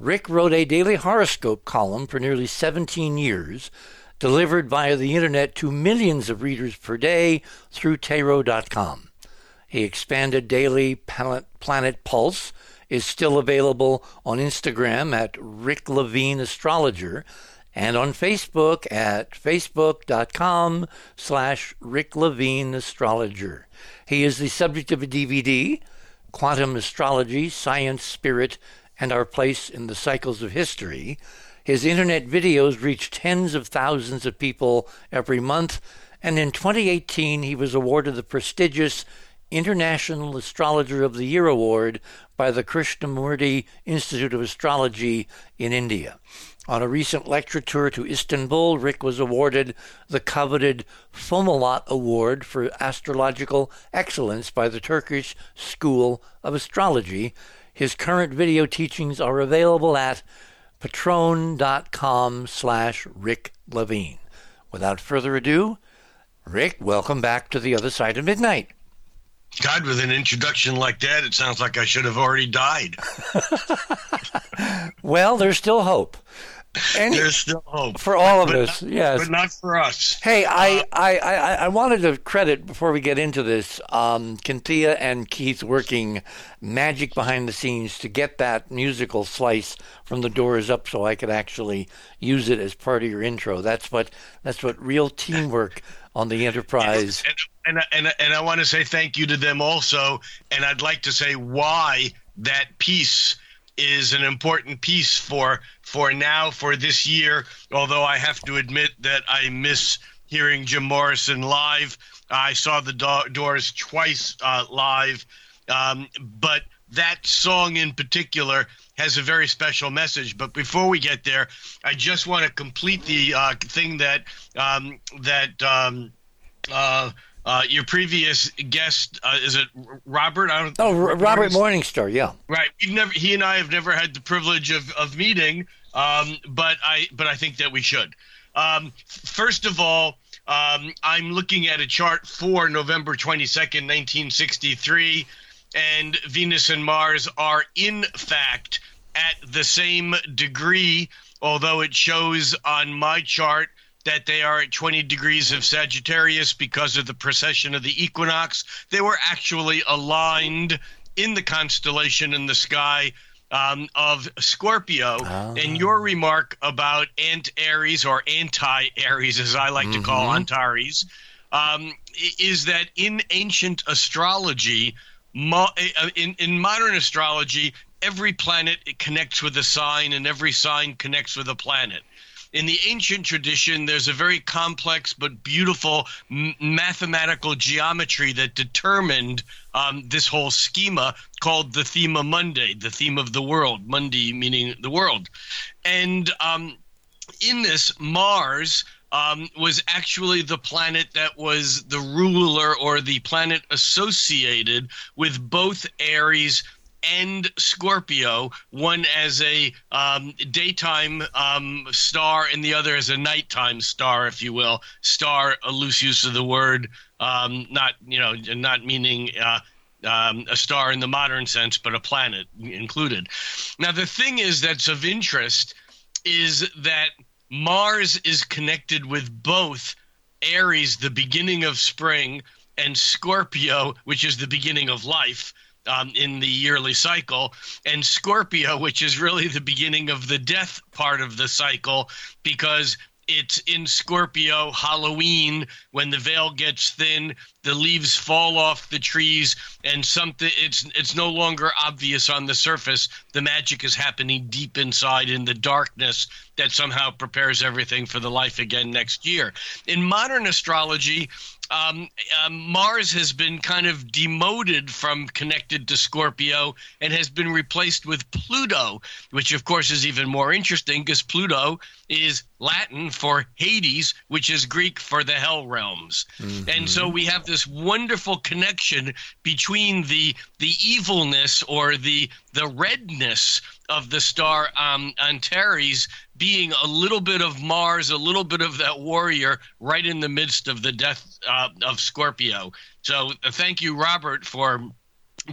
A: Rick wrote a daily horoscope column for nearly 17 years, delivered via the internet to millions of readers per day through Tarot.com. He expanded daily Planet, Planet Pulse, is still available on Instagram at Rick Levine Astrologer, and on Facebook at facebook.com slash Rick Levine Astrologer. He is the subject of a DVD, Quantum Astrology, Science, Spirit, and Our Place in the Cycles of History. His internet videos reach tens of thousands of people every month, and in 2018 he was awarded the prestigious International Astrologer of the Year award by the Krishnamurti Institute of Astrology in India. On a recent lecture tour to Istanbul, Rick was awarded the coveted Fomalhaut Award for Astrological Excellence by the Turkish School of Astrology. His current video teachings are available at patreon.com slash Rick Levine. Without further ado, Rick, welcome back to the other side of midnight.
E: God, with an introduction like that, it sounds like I should have already died.
A: Well, there's still hope. Any,
E: There's still hope
A: for all of us,
E: not-
A: yes.
E: but not for us.
A: Hey, I, I, I, I wanted to credit before we get into this, um, Kintia and Keith working magic behind the scenes to get that musical slice from the doors up, so I could actually use it as part of your intro. That's what that's what real teamwork on the Enterprise.
E: And and and, and I want to say thank you to them also, and I'd like to say why that piece is an important piece for for now for this year. Although I have to admit that I miss hearing Jim Morrison live. I saw the do- Doors twice uh, live, um, but that song in particular has a very special message. But before we get there, I just want to complete the uh, thing that um, that. Um, uh, uh, your previous guest uh, is it Robert? I don't,
A: Oh, R- Robert Morningstar, yeah.
E: Right. We've never. He and I have never had the privilege of, of meeting. Um, but I but I think that we should. Um, first of all, um, I'm looking at a chart for November 22nd, 1963, and Venus and Mars are in fact at the same degree, although it shows on my chart that they are at 20 degrees of Sagittarius because of the precession of the equinox. They were actually aligned in the constellation in the sky um, of Scorpio.
A: Ah.
E: And your remark about Ant Aries or anti Aries, as I like to call Antares, um, is that in ancient astrology, mo- uh, in, in modern astrology, every planet connects with a sign and every sign connects with a planet. In the ancient tradition, there's a very complex but beautiful m- mathematical geometry that determined um, this whole schema called the Thema Mundi, the theme of the world, Mundi meaning the world. And um, in this, Mars um, was actually the planet that was the ruler or the planet associated with both Aries and Scorpio, one as a um, daytime um, star and the other as a nighttime star, if you will. Star, a loose use of the word, um, not you know, not meaning. Uh, um, a star in the modern sense, but a planet included. Now, the thing is that's of interest is that Mars is connected with both Aries, the beginning of spring, and Scorpio, which is the beginning of life um, in the yearly cycle, and Scorpio, which is really the beginning of the death part of the cycle, because it's in Scorpio Halloween when the veil gets thin, the leaves fall off the trees, and something it's it's no longer obvious on the surface. The magic is happening deep inside in the darkness that somehow prepares everything for the life again next year. In modern astrology, um, um, Mars has been kind of demoted from connected to Scorpio and has been replaced with Pluto, which of course is even more interesting because Pluto is Latin for Hades, which is Greek for the hell realms. And so we have this wonderful connection between the the evilness or the the redness of the star um, Antares being a little bit of Mars, a little bit of that warrior right in the midst of the death uh, of Scorpio. So uh, thank you, Robert, for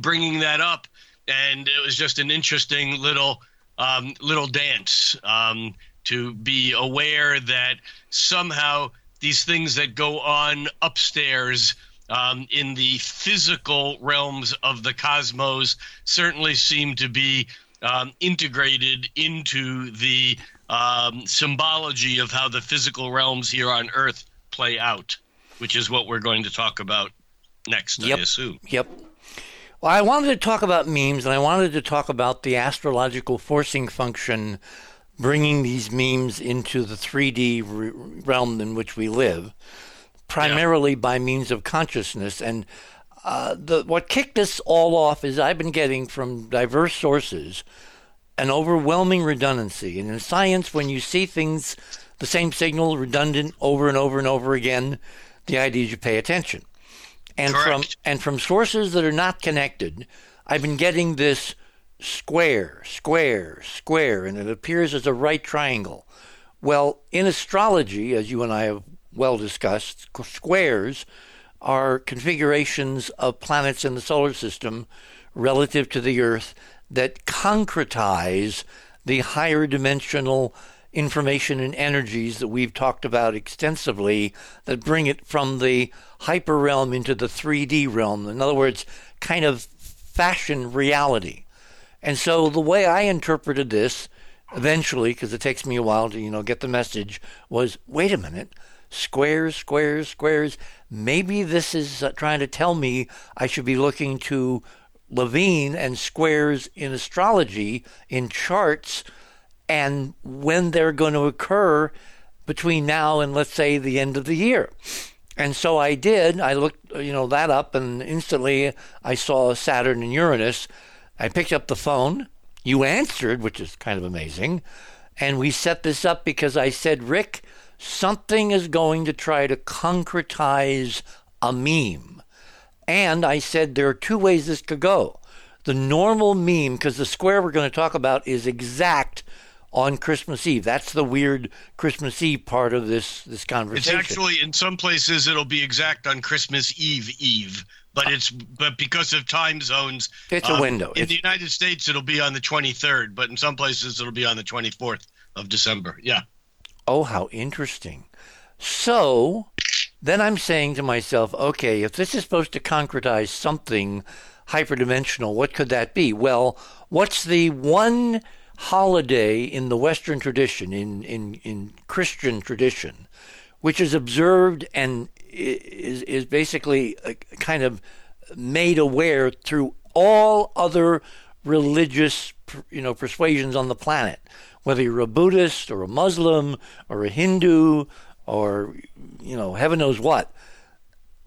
E: bringing that up. And it was just an interesting little um, little dance um, to be aware that somehow these things that go on upstairs um, in the physical realms of the cosmos certainly seem to be um, integrated into the um, symbology of how the physical realms here on Earth play out, which is what we're going to talk about next,
A: Yep.
E: I assume.
A: Yep. Well, I wanted to talk about memes, and I wanted to talk about the astrological forcing function bringing these memes into the 3D re- realm in which we live, primarily by means of consciousness. And uh, the what kicked this all off is I've been getting from diverse sources an overwhelming redundancy. And in science, when you see things, the same signal redundant over and over and over again, the idea is you pay attention. And from
E: Correct.
A: and from sources that are not connected, I've been getting this square, square, square, and it appears as a right triangle. Well, in astrology, as you and I have well discussed, squares are configurations of planets in the solar system relative to the Earth that concretize the higher dimensional information and energies that we've talked about extensively that bring it from the hyper realm into the 3D realm. In other words, kind of fashion reality. And so the way I interpreted this eventually, because it takes me a while to, you know, get the message, was wait a minute, squares, squares, squares. Maybe this is uh, trying to tell me I should be looking to Levine and squares in astrology, in charts, and when they're going to occur between now and let's say the end of the year. And so I did. I looked, you know, that up, and instantly I saw Saturn and Uranus. I picked up the phone. You answered, which is kind of amazing. And we set this up because I said, Rick, something is going to try to concretize a meme. And I said there are two ways this could go. The normal meme, because the square we're going to talk about is exact on Christmas Eve. That's the weird Christmas Eve part of this this conversation.
E: It's actually in some places it'll be exact on Christmas Eve Eve, but it's but because of time zones,
A: It's a
E: um,
A: window.
E: In
A: It's-
E: the United States, it'll be on the 23rd, but in some places it'll be on the 24th of December. Yeah,
A: Oh, how interesting. So then I'm saying to myself, okay, if this is supposed to concretize something hyperdimensional, what could that be? Well, what's the one holiday in the Western tradition, in, in, in Christian tradition, which is observed and is, is basically uh, kind of made aware through all other religious you know persuasions on the planet whether you're a buddhist or a muslim or a hindu or you know heaven knows what.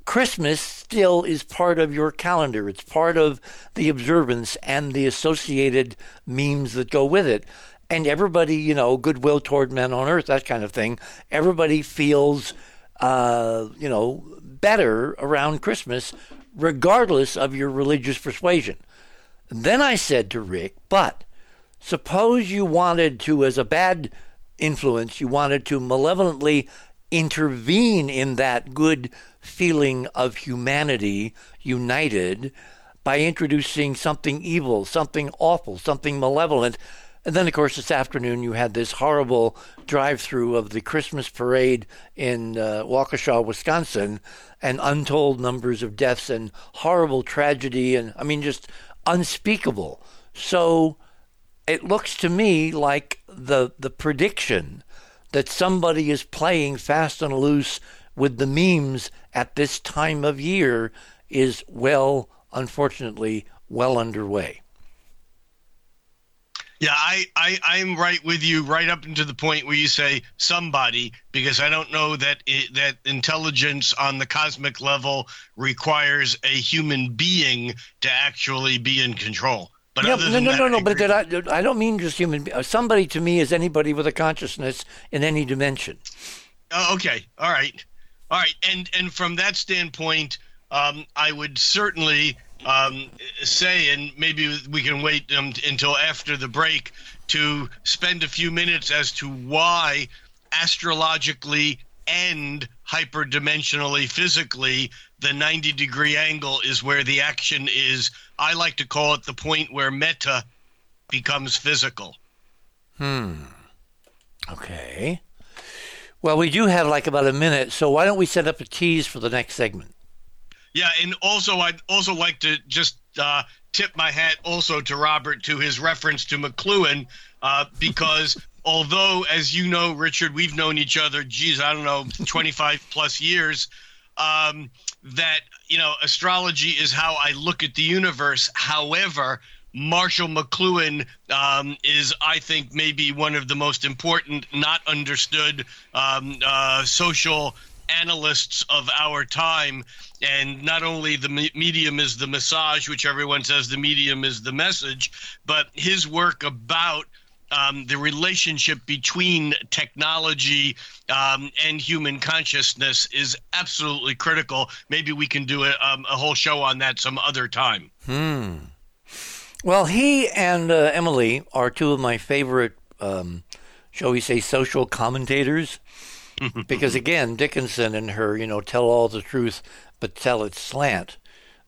A: Christmas still is part of your calendar. It's part of the observance and the associated memes that go with it. And everybody you know goodwill toward men on earth that kind of thing everybody feels uh, you know better around christmas regardless of your religious persuasion. Then I said to Rick, but suppose you wanted to, as a bad influence, you wanted to malevolently intervene in that good feeling of humanity united by introducing something evil, something awful, something malevolent. And then, of course, this afternoon you had this horrible drive through of the Christmas parade in uh, Waukesha, Wisconsin, and untold numbers of deaths and horrible tragedy. And I mean, just unspeakable. So it looks to me like the the prediction that somebody is playing fast and loose with the memes at this time of year is well, unfortunately, well underway.
E: Yeah, I, I, I'm right with you right up into the point where you say somebody, because I don't know that it, that intelligence on the cosmic level requires a human being to actually be in control. But
A: yeah, no, no, that, no, no, But I, I don't mean just human. Somebody to me is anybody with a consciousness in any dimension.
E: Oh, okay, all right, all right, and and from that standpoint, um, I would certainly um, say, and maybe we can wait um, until after the break to spend a few minutes as to why astrologically and hyperdimensionally physically the 90 degree angle is where the action is. I like to call it the point where meta becomes physical.
A: Hmm. Okay. Well we do have like about a minute so why don't we set up a tease for the next segment?
E: Yeah, and also I'd also like to just uh, tip my hat also to Robert to his reference to McLuhan uh, because although, as you know, Richard, we've known each other, geez, I don't know, 25 plus years. Um, that you know, astrology is how I look at the universe. However, Marshall McLuhan um, is, I think, maybe one of the most important, not understood um, uh, social analysts of our time. And not only the medium is the massage, which everyone says the medium is the message, but his work about um, the relationship between technology um, and human consciousness is absolutely critical. Maybe we can do a, um, a whole show on that some other time.
A: Hmm. Well, he and uh, Emily are two of my favorite, um, shall we say, social commentators. because again, Dickinson and her, you know, tell all the truth but tell it slant.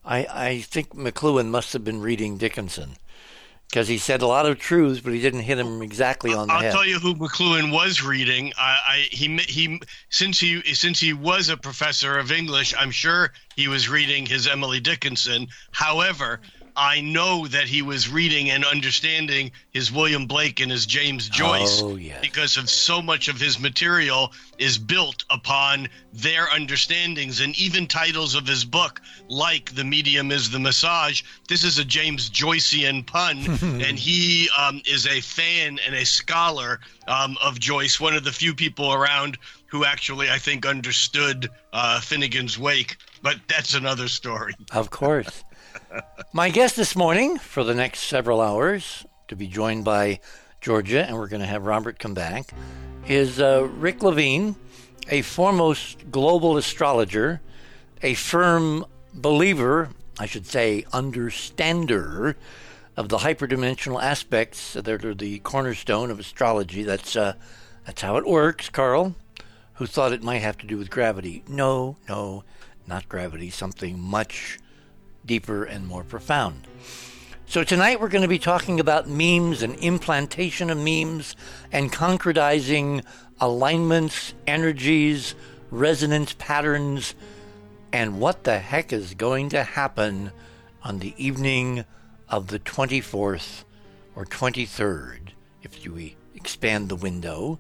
A: I, I think McLuhan must have been reading Dickinson because he said a lot of truths, but he didn't hit him exactly on the
E: I'll
A: head.
E: I'll tell you who McLuhan was reading. I, I, he he since he since he was a professor of English, I'm sure he was reading his Emily Dickinson. However, I know that he was reading and understanding his William Blake and his James Joyce
A: oh, yes.
E: because of so much of his material is built upon their understandings and even titles of his book like the medium is the massage. This is a james joycean pun and he um, is a fan and a scholar um, of joyce one of the few people around who actually i think understood uh, finnegan's wake but that's another story.
A: Of course my guest this morning for the next several hours, to be joined by Georgia, and we're going to have Robert come back, is uh, Rick Levine, a foremost global astrologer, a firm believer, I should say, understander of the hyperdimensional aspects that are the cornerstone of astrology. That's uh, that's how it works, Carl. Who thought it might have to do with gravity? No, no, not gravity. Something much deeper and more profound. So, tonight we're going to be talking about memes and implantation of memes and concretizing alignments, energies, resonance patterns, and what the heck is going to happen on the evening of the 24th or 23rd, if we expand the window.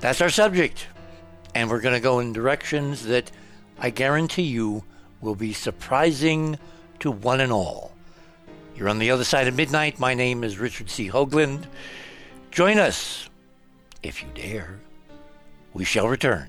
A: That's our subject. And we're going to go in directions that I guarantee you will be surprising to one and all. You're on the other side of midnight. My name is Richard C. Hoagland. Join us, if you dare. We shall return.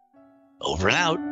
A: Over and out.